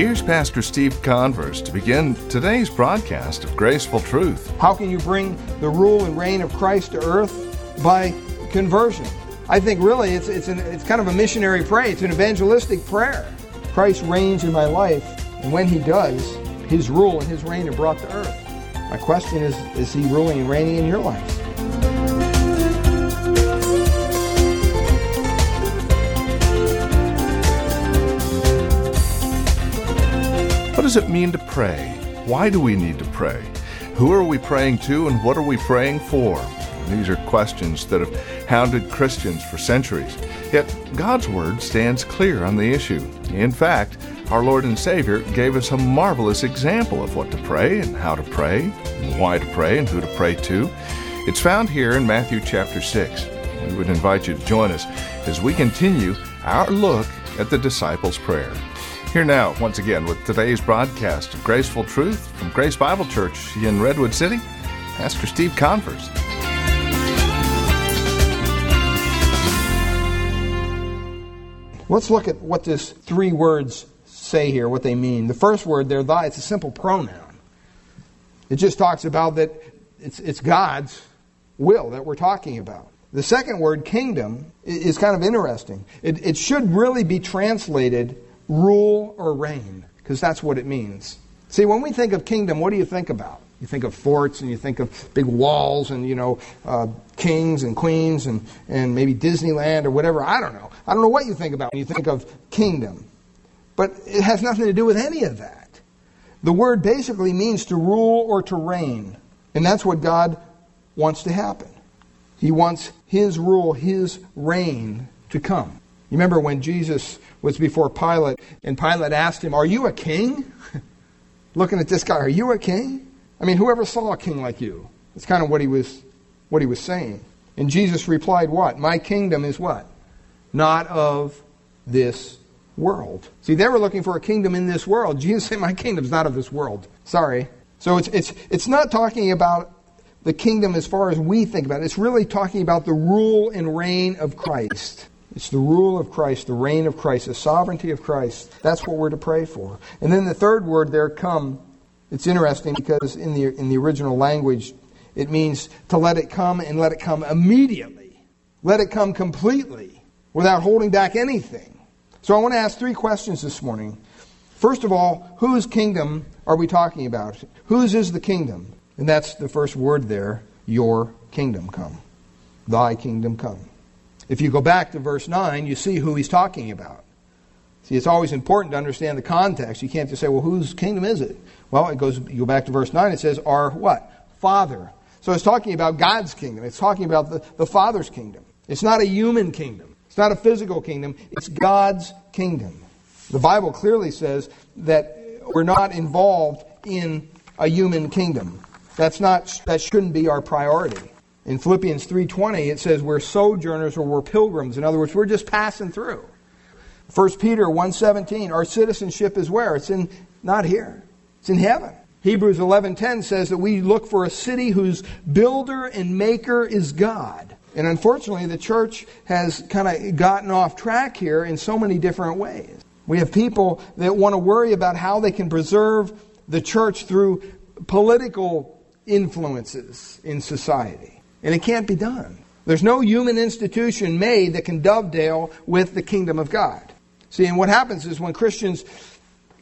Here's Pastor Steve Converse to begin today's broadcast of Graceful Truth. How can you bring the rule and reign of Christ to earth? By conversion. I think really it's, it's, an, it's kind of a missionary prayer, it's an evangelistic prayer. Christ reigns in my life, and when he does, his rule and his reign are brought to earth. My question is is he ruling and reigning in your life? Does it mean to pray? Why do we need to pray? Who are we praying to and what are we praying for? These are questions that have hounded Christians for centuries. Yet God's Word stands clear on the issue. In fact, our Lord and Savior gave us a marvelous example of what to pray and how to pray, and why to pray and who to pray to. It's found here in Matthew chapter 6. We would invite you to join us as we continue our look at the disciples' prayer. Here now, once again, with today's broadcast of Graceful Truth from Grace Bible Church in Redwood City, Pastor Steve Converse. Let's look at what this three words say here, what they mean. The first word there, thy, it's a simple pronoun. It just talks about that it's, it's God's will that we're talking about. The second word, kingdom, is kind of interesting. It, it should really be translated rule or reign, because that's what it means. See, when we think of kingdom, what do you think about? You think of forts and you think of big walls and, you know, uh, kings and queens and, and maybe Disneyland or whatever. I don't know. I don't know what you think about when you think of kingdom. But it has nothing to do with any of that. The word basically means to rule or to reign. And that's what God wants to happen. He wants His rule, His reign to come. You remember when Jesus was before Pilate, and Pilate asked him, Are you a king? Looking at this guy, Are you a king? I mean, whoever saw a king like you? That's kind of what he was what he was saying. And Jesus replied, What? My kingdom is what? Not of this world. See, they were looking for a kingdom in this world. Jesus said, My kingdom's not of this world. Sorry. So it's it's it's not talking about the kingdom as far as we think about it. It's really talking about the rule and reign of Christ. It's the rule of Christ, the reign of Christ, the sovereignty of Christ. That's what we're to pray for. And then the third word there, come, it's interesting because in the, in the original language, it means to let it come and let it come immediately. Let it come completely without holding back anything. So I want to ask three questions this morning. First of all, whose kingdom are we talking about? Whose is the kingdom? And that's the first word there, your kingdom come. Thy kingdom come. If you go back to verse 9, you see who he's talking about. See, it's always important to understand the context. You can't just say, well, whose kingdom is it? Well, it goes, you go back to verse 9, it says, our what? Father. So it's talking about God's kingdom. It's talking about the, the Father's kingdom. It's not a human kingdom. It's not a physical kingdom. It's God's kingdom. The Bible clearly says that we're not involved in a human kingdom. That's not, that shouldn't be our priority. In Philippians 3:20 it says we're sojourners or we're pilgrims. In other words, we're just passing through. 1 Peter 1:17 our citizenship is where? It's in not here. It's in heaven. Hebrews 11:10 says that we look for a city whose builder and maker is God. And unfortunately, the church has kind of gotten off track here in so many different ways. We have people that want to worry about how they can preserve the church through political influences in society. And it can't be done. There's no human institution made that can dovetail with the kingdom of God. See, and what happens is when Christians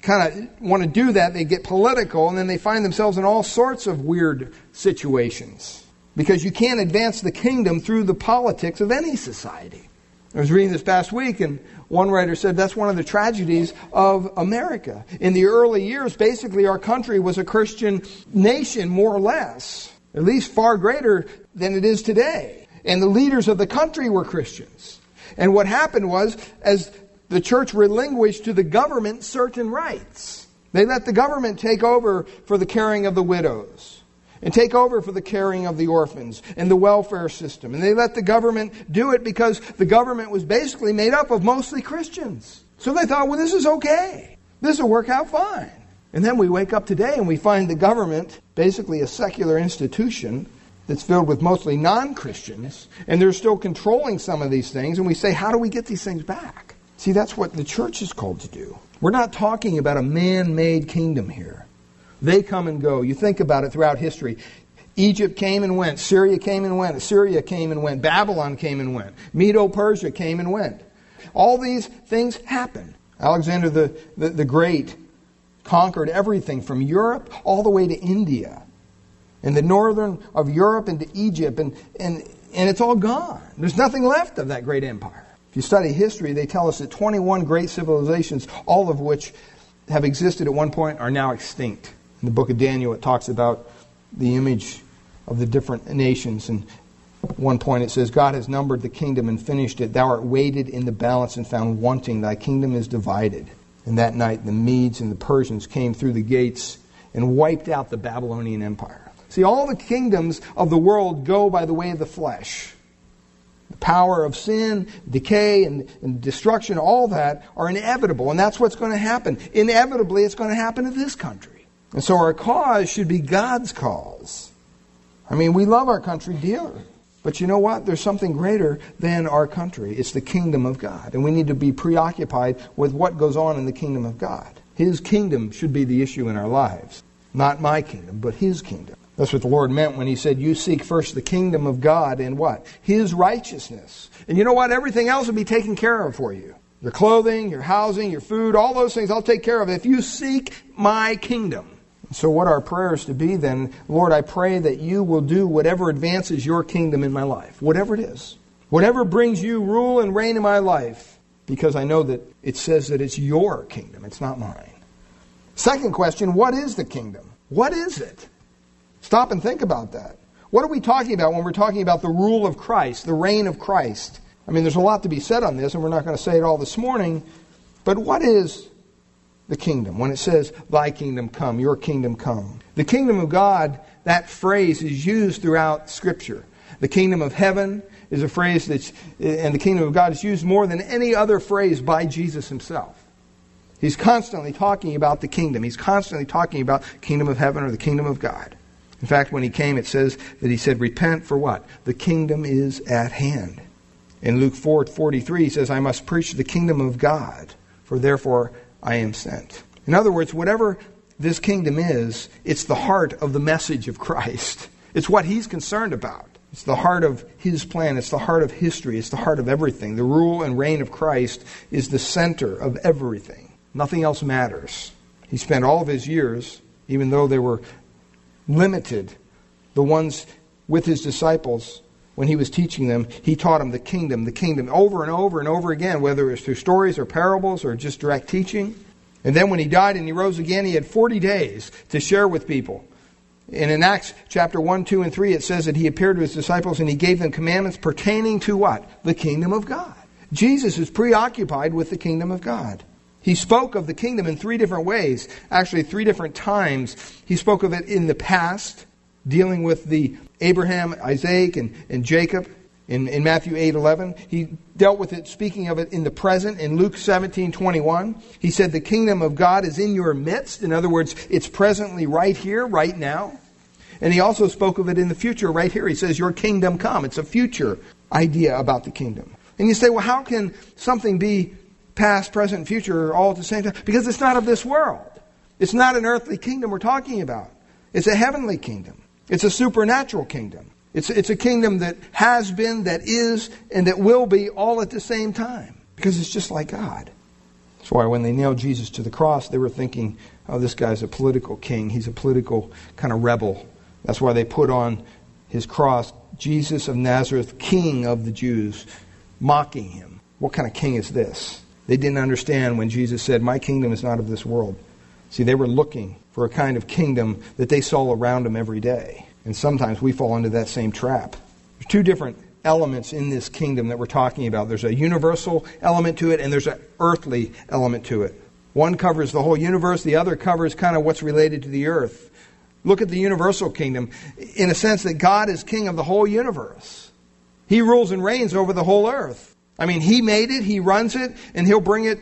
kind of want to do that, they get political and then they find themselves in all sorts of weird situations. Because you can't advance the kingdom through the politics of any society. I was reading this past week, and one writer said that's one of the tragedies of America. In the early years, basically, our country was a Christian nation, more or less at least far greater than it is today. And the leaders of the country were Christians. And what happened was, as the church relinquished to the government certain rights, they let the government take over for the caring of the widows and take over for the caring of the orphans and the welfare system. And they let the government do it because the government was basically made up of mostly Christians. So they thought, well, this is okay. This will work out fine. And then we wake up today and we find the government basically a secular institution that's filled with mostly non Christians, and they're still controlling some of these things, and we say, how do we get these things back? See, that's what the church is called to do. We're not talking about a man made kingdom here. They come and go. You think about it throughout history. Egypt came and went. Syria came and went. Assyria came and went. Babylon came and went. Medo Persia came and went. All these things happened. Alexander the, the, the Great conquered everything from Europe all the way to India and the northern of Europe into Egypt, and, and, and it's all gone. There's nothing left of that great empire. If you study history, they tell us that 21 great civilizations, all of which have existed at one point, are now extinct. In the book of Daniel, it talks about the image of the different nations. And at one point it says, God has numbered the kingdom and finished it. Thou art weighted in the balance and found wanting. Thy kingdom is divided. And that night the Medes and the Persians came through the gates and wiped out the Babylonian Empire. See, all the kingdoms of the world go by the way of the flesh. The power of sin, decay, and, and destruction, all that are inevitable. And that's what's going to happen. Inevitably, it's going to happen to this country. And so our cause should be God's cause. I mean, we love our country dearly. But you know what? There's something greater than our country. It's the kingdom of God. And we need to be preoccupied with what goes on in the kingdom of God. His kingdom should be the issue in our lives. Not my kingdom, but His kingdom. That's what the Lord meant when He said, You seek first the kingdom of God and what? His righteousness. And you know what? Everything else will be taken care of for you. Your clothing, your housing, your food, all those things I'll take care of if you seek my kingdom. So, what our prayers to be then, Lord, I pray that you will do whatever advances your kingdom in my life, whatever it is. Whatever brings you rule and reign in my life, because I know that it says that it's your kingdom, it's not mine. Second question what is the kingdom? What is it? Stop and think about that. What are we talking about when we're talking about the rule of Christ, the reign of Christ? I mean, there's a lot to be said on this, and we're not going to say it all this morning, but what is the kingdom. When it says, Thy kingdom come, your kingdom come. The kingdom of God, that phrase is used throughout Scripture. The kingdom of heaven is a phrase that's, and the kingdom of God is used more than any other phrase by Jesus himself. He's constantly talking about the kingdom. He's constantly talking about kingdom of heaven or the kingdom of God. In fact, when he came, it says that he said, Repent for what? The kingdom is at hand. In Luke 4 43, he says, I must preach the kingdom of God, for therefore I am sent. In other words, whatever this kingdom is, it's the heart of the message of Christ. It's what he's concerned about. It's the heart of his plan. It's the heart of history. It's the heart of everything. The rule and reign of Christ is the center of everything. Nothing else matters. He spent all of his years, even though they were limited, the ones with his disciples, when he was teaching them, he taught them the kingdom, the kingdom, over and over and over again, whether it was through stories or parables or just direct teaching. And then when he died and he rose again, he had 40 days to share with people. And in Acts chapter 1, 2, and 3, it says that he appeared to his disciples and he gave them commandments pertaining to what? The kingdom of God. Jesus is preoccupied with the kingdom of God. He spoke of the kingdom in three different ways, actually, three different times. He spoke of it in the past, dealing with the Abraham, Isaac, and, and Jacob in, in Matthew 8 11. He dealt with it, speaking of it in the present in Luke 17 21. He said, The kingdom of God is in your midst. In other words, it's presently right here, right now. And he also spoke of it in the future, right here. He says, Your kingdom come. It's a future idea about the kingdom. And you say, Well, how can something be past, present, and future all at the same time? Because it's not of this world. It's not an earthly kingdom we're talking about, it's a heavenly kingdom. It's a supernatural kingdom. It's, it's a kingdom that has been, that is, and that will be all at the same time because it's just like God. That's why when they nailed Jesus to the cross, they were thinking, oh, this guy's a political king. He's a political kind of rebel. That's why they put on his cross Jesus of Nazareth, King of the Jews, mocking him. What kind of king is this? They didn't understand when Jesus said, My kingdom is not of this world. See, they were looking for a kind of kingdom that they saw around them every day. And sometimes we fall into that same trap. There's two different elements in this kingdom that we're talking about there's a universal element to it, and there's an earthly element to it. One covers the whole universe, the other covers kind of what's related to the earth. Look at the universal kingdom in a sense that God is king of the whole universe. He rules and reigns over the whole earth. I mean, He made it, He runs it, and He'll bring it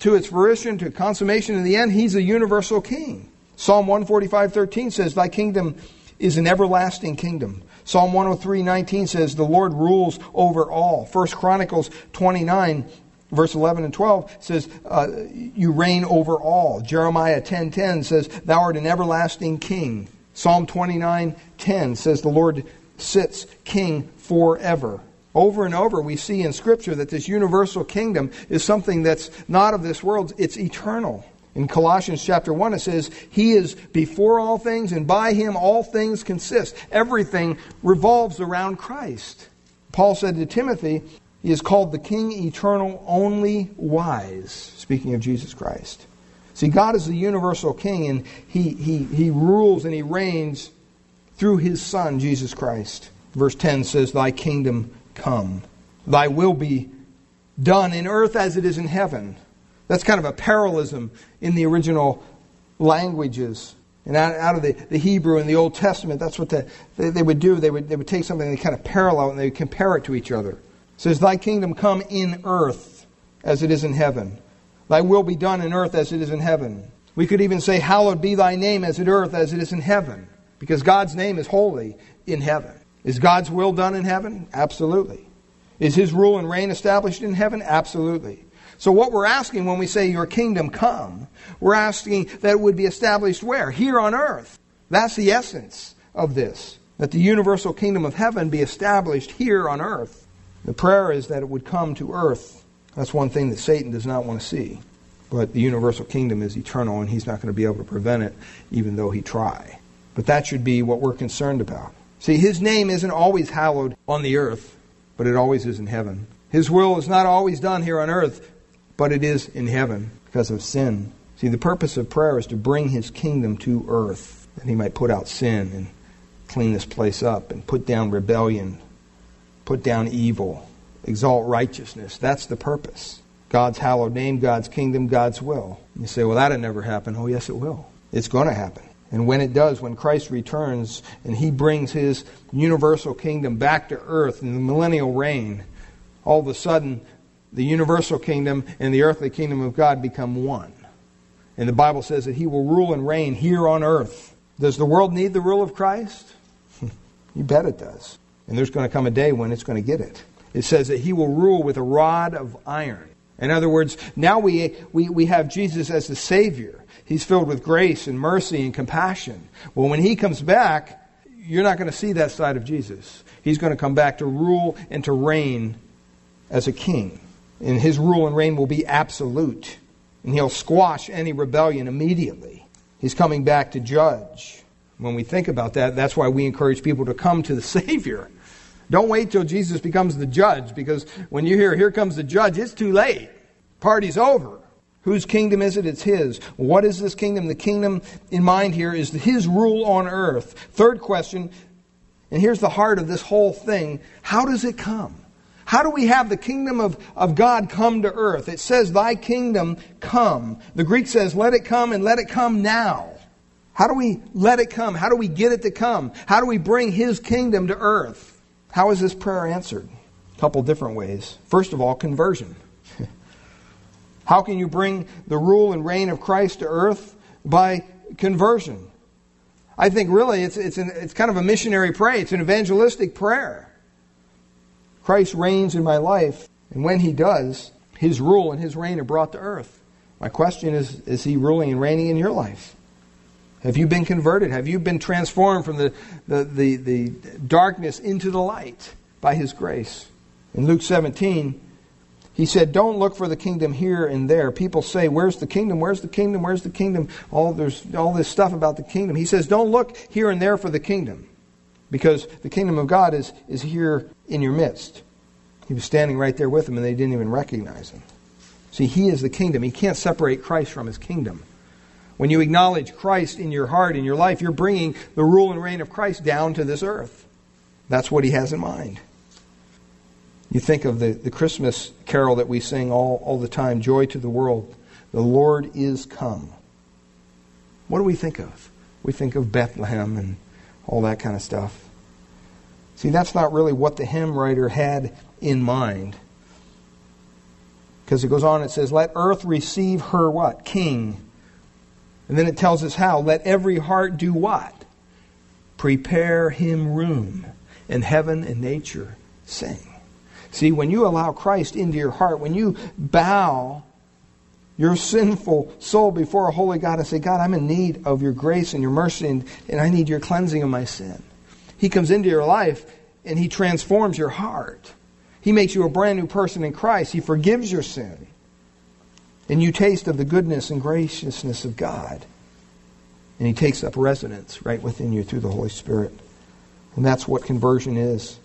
to its fruition, to consummation in the end. He's a universal king. Psalm 145:13 says, "Thy kingdom is an everlasting kingdom." Psalm 103:19 says, "The Lord rules over all." 1 Chronicles 29 Verse 11 and 12 says, uh, You reign over all. Jeremiah 10.10 10 says, Thou art an everlasting king. Psalm 29.10 says, The Lord sits king forever. Over and over, we see in Scripture that this universal kingdom is something that's not of this world, it's eternal. In Colossians chapter 1, it says, He is before all things, and by Him all things consist. Everything revolves around Christ. Paul said to Timothy, he is called the King eternal, only wise, speaking of Jesus Christ. See, God is the universal King, and he, he, he rules and He reigns through His Son, Jesus Christ. Verse 10 says, Thy kingdom come, Thy will be done in earth as it is in heaven. That's kind of a parallelism in the original languages. And out, out of the, the Hebrew and the Old Testament, that's what the, they, they would do. They would, they would take something and they kind of parallel and they would compare it to each other says, Thy kingdom come in earth as it is in heaven. Thy will be done in earth as it is in heaven. We could even say, Hallowed be thy name as in earth as it is in heaven. Because God's name is holy in heaven. Is God's will done in heaven? Absolutely. Is his rule and reign established in heaven? Absolutely. So, what we're asking when we say, Your kingdom come, we're asking that it would be established where? Here on earth. That's the essence of this. That the universal kingdom of heaven be established here on earth. The prayer is that it would come to earth. That's one thing that Satan does not want to see. But the universal kingdom is eternal, and he's not going to be able to prevent it, even though he try. But that should be what we're concerned about. See, his name isn't always hallowed on the earth, but it always is in heaven. His will is not always done here on earth, but it is in heaven because of sin. See, the purpose of prayer is to bring his kingdom to earth, that he might put out sin and clean this place up and put down rebellion, put down evil, exalt righteousness. That's the purpose. God's hallowed name, God's kingdom, God's will. You say, well, that'll never happen. Oh, yes, it will. It's going to happen. And when it does, when Christ returns and he brings his universal kingdom back to earth in the millennial reign, all of a sudden, the universal kingdom and the earthly kingdom of God become one. And the Bible says that he will rule and reign here on earth. Does the world need the rule of Christ? you bet it does. And there's going to come a day when it's going to get it. It says that he will rule with a rod of iron. In other words, now we, we, we have Jesus as the Savior. He's filled with grace and mercy and compassion. Well, when he comes back, you're not going to see that side of Jesus. He's going to come back to rule and to reign as a king. And his rule and reign will be absolute. And he'll squash any rebellion immediately. He's coming back to judge. When we think about that, that's why we encourage people to come to the Savior. Don't wait till Jesus becomes the judge because when you hear, here comes the judge, it's too late. Party's over. Whose kingdom is it? It's His. What is this kingdom? The kingdom in mind here is His rule on earth. Third question, and here's the heart of this whole thing how does it come? How do we have the kingdom of, of God come to earth? It says, Thy kingdom come. The Greek says, Let it come and let it come now. How do we let it come? How do we get it to come? How do we bring His kingdom to earth? How is this prayer answered? A couple different ways. First of all, conversion. How can you bring the rule and reign of Christ to earth? By conversion. I think really it's, it's, an, it's kind of a missionary prayer, it's an evangelistic prayer. Christ reigns in my life, and when he does, his rule and his reign are brought to earth. My question is is he ruling and reigning in your life? Have you been converted? Have you been transformed from the, the, the, the, darkness into the light by His grace? In Luke 17, he said, Don't look for the kingdom here and there. People say, Where's the kingdom? Where's the kingdom? Where's the kingdom? All, there's all this stuff about the kingdom. He says, Don't look here and there for the kingdom because the kingdom of God is, is here in your midst. He was standing right there with them and they didn't even recognize him. See, he is the kingdom. He can't separate Christ from his kingdom. When you acknowledge Christ in your heart, in your life, you're bringing the rule and reign of Christ down to this earth. That's what he has in mind. You think of the, the Christmas carol that we sing all, all the time Joy to the world. The Lord is come. What do we think of? We think of Bethlehem and all that kind of stuff. See, that's not really what the hymn writer had in mind. Because it goes on, it says, Let earth receive her what? King and then it tells us how. Let every heart do what? Prepare him room. And heaven and nature sing. See, when you allow Christ into your heart, when you bow your sinful soul before a holy God and say, God, I'm in need of your grace and your mercy, and, and I need your cleansing of my sin. He comes into your life and he transforms your heart. He makes you a brand new person in Christ. He forgives your sin. And you taste of the goodness and graciousness of God. And he takes up residence right within you through the Holy Spirit. And that's what conversion is.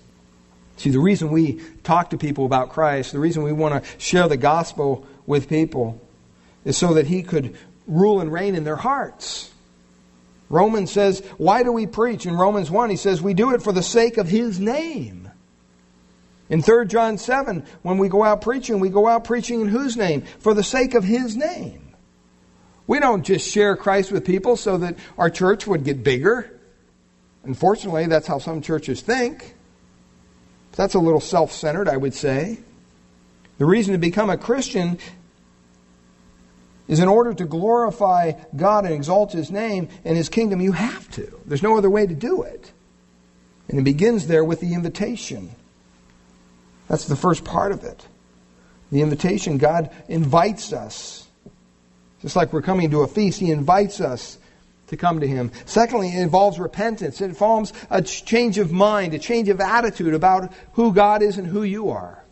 See, the reason we talk to people about Christ, the reason we want to share the gospel with people, is so that he could rule and reign in their hearts. Romans says, Why do we preach? In Romans 1, he says, We do it for the sake of his name. In 3 John 7, when we go out preaching, we go out preaching in whose name? For the sake of his name. We don't just share Christ with people so that our church would get bigger. Unfortunately, that's how some churches think. That's a little self centered, I would say. The reason to become a Christian is in order to glorify God and exalt His name and His kingdom, you have to. There's no other way to do it. And it begins there with the invitation. That's the first part of it. The invitation, God invites us. Just like we're coming to a feast, He invites us to come to Him. Secondly, it involves repentance. It involves a change of mind, a change of attitude about who God is and who you are.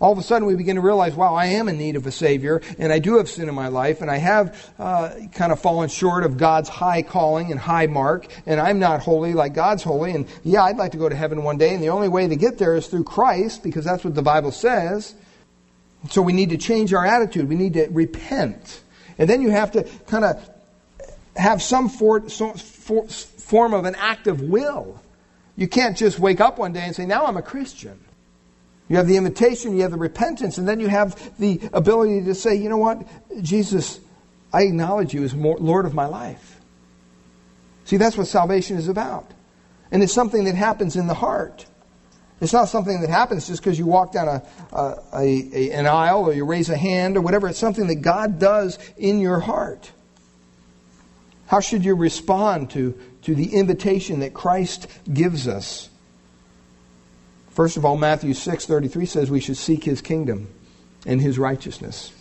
All of a sudden, we begin to realize, wow, I am in need of a Savior, and I do have sin in my life, and I have uh, kind of fallen short of God's high calling and high mark, and I'm not holy like God's holy. And yeah, I'd like to go to heaven one day, and the only way to get there is through Christ, because that's what the Bible says. So we need to change our attitude. We need to repent. And then you have to kind of have some for, so, for, form of an act of will. You can't just wake up one day and say, now I'm a Christian. You have the invitation, you have the repentance, and then you have the ability to say, you know what, Jesus, I acknowledge you as Lord of my life. See, that's what salvation is about. And it's something that happens in the heart. It's not something that happens just because you walk down a, a, a, an aisle or you raise a hand or whatever. It's something that God does in your heart. How should you respond to, to the invitation that Christ gives us? First of all, Matthew 6:33 says we should seek his kingdom and his righteousness.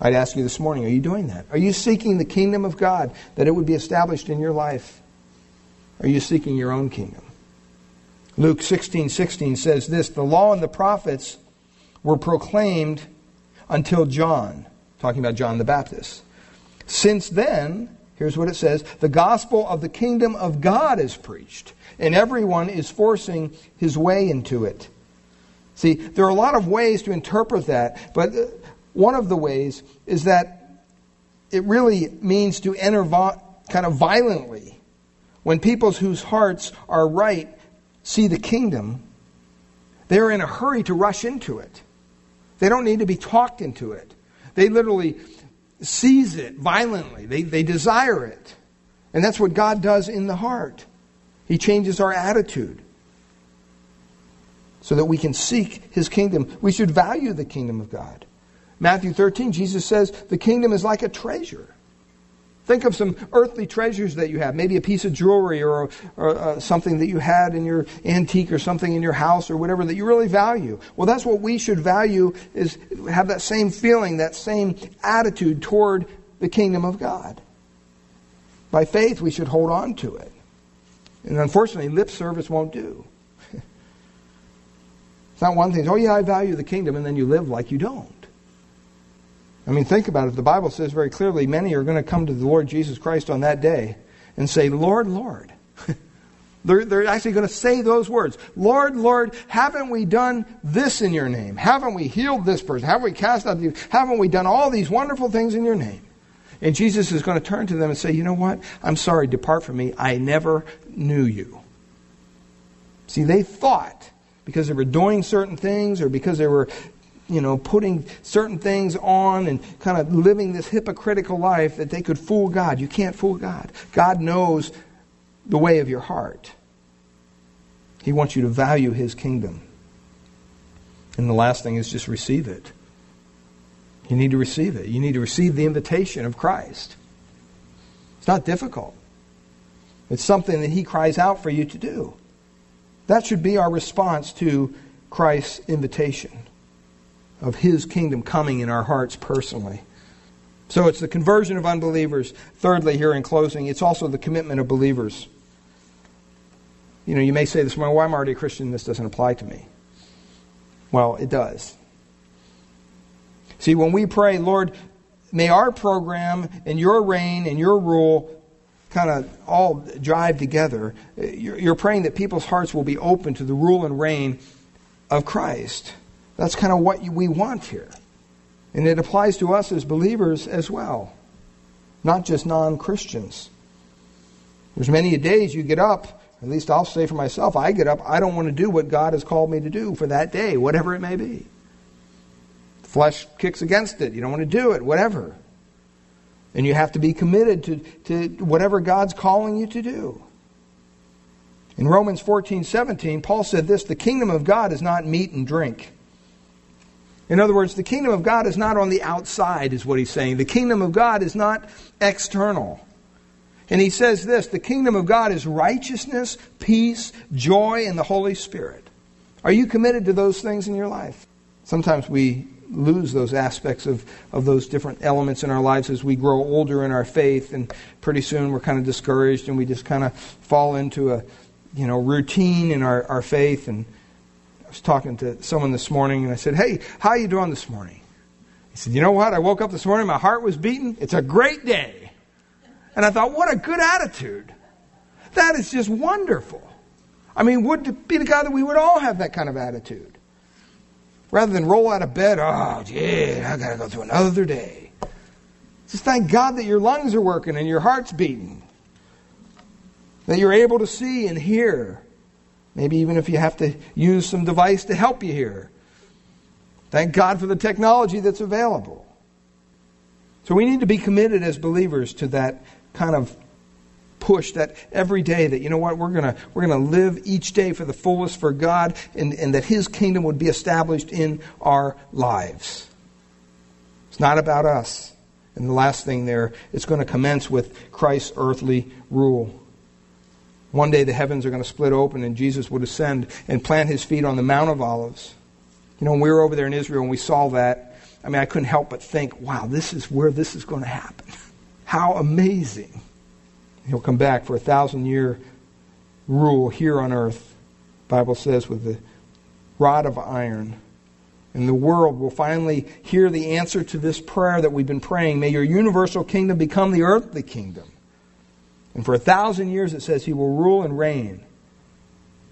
I'd ask you this morning, are you doing that? Are you seeking the kingdom of God that it would be established in your life? Are you seeking your own kingdom? Luke 16:16 says this, the law and the prophets were proclaimed until John, talking about John the Baptist. Since then, here's what it says, the gospel of the kingdom of God is preached and everyone is forcing his way into it. See, there are a lot of ways to interpret that, but uh, one of the ways is that it really means to enter vo- kind of violently. When people whose hearts are right see the kingdom, they're in a hurry to rush into it. They don't need to be talked into it. They literally seize it violently, they, they desire it. And that's what God does in the heart. He changes our attitude so that we can seek his kingdom. We should value the kingdom of God. Matthew 13, Jesus says, the kingdom is like a treasure. Think of some earthly treasures that you have, maybe a piece of jewelry or, or uh, something that you had in your antique or something in your house or whatever that you really value. Well, that's what we should value is have that same feeling, that same attitude toward the kingdom of God. By faith, we should hold on to it. And unfortunately, lip service won't do. it's not one thing, oh, yeah, I value the kingdom, and then you live like you don't. I mean, think about it. The Bible says very clearly many are going to come to the Lord Jesus Christ on that day and say, Lord, Lord. they're, they're actually going to say those words Lord, Lord, haven't we done this in your name? Haven't we healed this person? Haven't we cast out the. Haven't we done all these wonderful things in your name? And Jesus is going to turn to them and say, You know what? I'm sorry, depart from me. I never knew you. See, they thought because they were doing certain things or because they were, you know, putting certain things on and kind of living this hypocritical life that they could fool God. You can't fool God. God knows the way of your heart. He wants you to value His kingdom. And the last thing is just receive it. You need to receive it. You need to receive the invitation of Christ. It's not difficult. It's something that He cries out for you to do. That should be our response to Christ's invitation of his kingdom coming in our hearts personally. So it's the conversion of unbelievers. Thirdly, here in closing, it's also the commitment of believers. You know, you may say this morning, why am already a Christian? This doesn't apply to me. Well, it does. See, when we pray, Lord, may our program and your reign and your rule kind of all drive together, you're praying that people's hearts will be open to the rule and reign of Christ. That's kind of what we want here. And it applies to us as believers as well, not just non Christians. There's many a days you get up, at least I'll say for myself, I get up, I don't want to do what God has called me to do for that day, whatever it may be. flesh kicks against it. You don't want to do it, whatever. And you have to be committed to, to whatever God's calling you to do. In Romans 14, 17, Paul said this the kingdom of God is not meat and drink in other words, the kingdom of God is not on the outside, is what he's saying. The kingdom of God is not external. And he says this the kingdom of God is righteousness, peace, joy, and the Holy Spirit. Are you committed to those things in your life? Sometimes we lose those aspects of, of those different elements in our lives as we grow older in our faith, and pretty soon we're kind of discouraged and we just kind of fall into a you know routine in our, our faith and was talking to someone this morning and I said, Hey, how are you doing this morning? He said, You know what? I woke up this morning, my heart was beating. It's a great day. And I thought, What a good attitude. That is just wonderful. I mean, would be to God that we would all have that kind of attitude? Rather than roll out of bed, oh, yeah, I got to go through another day. Just thank God that your lungs are working and your heart's beating. That you're able to see and hear. Maybe even if you have to use some device to help you hear. Thank God for the technology that's available. So we need to be committed as believers to that kind of push that every day that you know what we're gonna we're gonna live each day for the fullest for God and, and that his kingdom would be established in our lives. It's not about us. And the last thing there, it's going to commence with Christ's earthly rule. One day the heavens are going to split open and Jesus would ascend and plant his feet on the Mount of Olives. You know, when we were over there in Israel and we saw that, I mean, I couldn't help but think, wow, this is where this is going to happen. How amazing. He'll come back for a thousand year rule here on earth, Bible says, with the rod of iron. And the world will finally hear the answer to this prayer that we've been praying. May your universal kingdom become the earthly kingdom. And for a thousand years it says he will rule and reign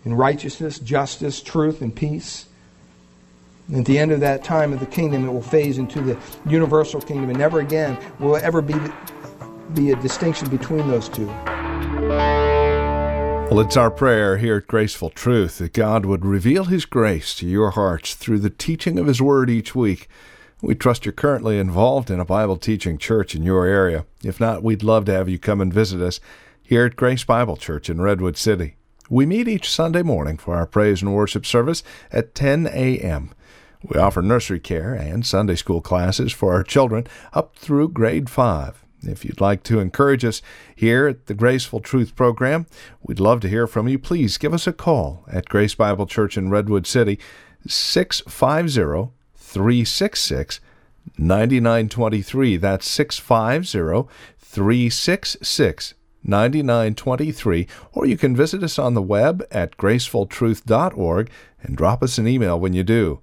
in righteousness, justice, truth, and peace. And at the end of that time of the kingdom, it will phase into the universal kingdom, and never again will ever be, be a distinction between those two. Well, it's our prayer here at Graceful Truth that God would reveal His grace to your hearts through the teaching of His Word each week. We trust you're currently involved in a Bible teaching church in your area. If not, we'd love to have you come and visit us here at Grace Bible Church in Redwood City. We meet each Sunday morning for our praise and worship service at 10 a.m. We offer nursery care and Sunday school classes for our children up through grade 5. If you'd like to encourage us here at the Graceful Truth program, we'd love to hear from you. Please give us a call at Grace Bible Church in Redwood City, 650 366 9923. That's 650 366 9923. Or you can visit us on the web at gracefultruth.org and drop us an email when you do.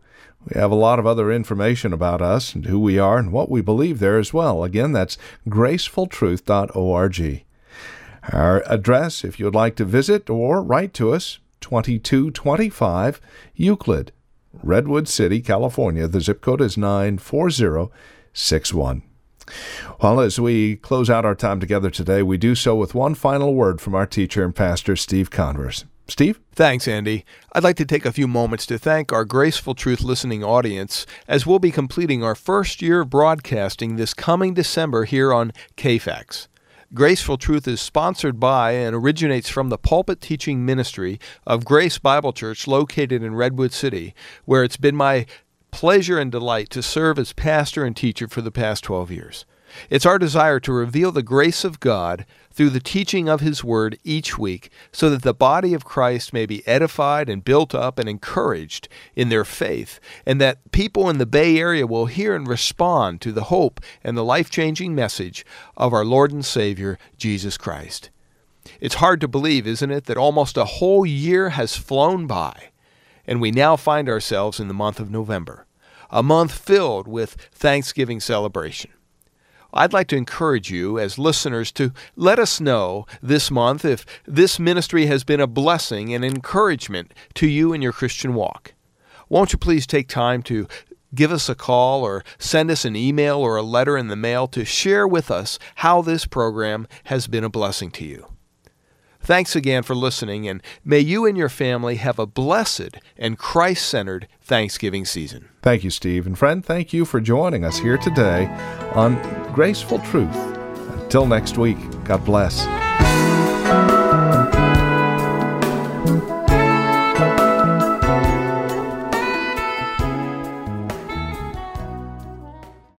We have a lot of other information about us and who we are and what we believe there as well. Again, that's gracefultruth.org. Our address, if you would like to visit or write to us, 2225 Euclid, Redwood City, California. The zip code is 94061. Well, as we close out our time together today, we do so with one final word from our teacher and pastor, Steve Converse. Steve? Thanks, Andy. I'd like to take a few moments to thank our Graceful Truth listening audience as we'll be completing our first year of broadcasting this coming December here on KFAX. Graceful Truth is sponsored by and originates from the pulpit teaching ministry of Grace Bible Church located in Redwood City, where it's been my pleasure and delight to serve as pastor and teacher for the past 12 years. It's our desire to reveal the grace of God through the teaching of His Word each week so that the body of Christ may be edified and built up and encouraged in their faith, and that people in the Bay Area will hear and respond to the hope and the life changing message of our Lord and Savior, Jesus Christ. It's hard to believe, isn't it, that almost a whole year has flown by, and we now find ourselves in the month of November, a month filled with Thanksgiving celebration. I'd like to encourage you as listeners to let us know this month if this ministry has been a blessing and encouragement to you in your Christian walk. Won't you please take time to give us a call or send us an email or a letter in the mail to share with us how this program has been a blessing to you? Thanks again for listening, and may you and your family have a blessed and Christ centered Thanksgiving season. Thank you, Steve. And friend, thank you for joining us here today on Graceful Truth. Until next week, God bless.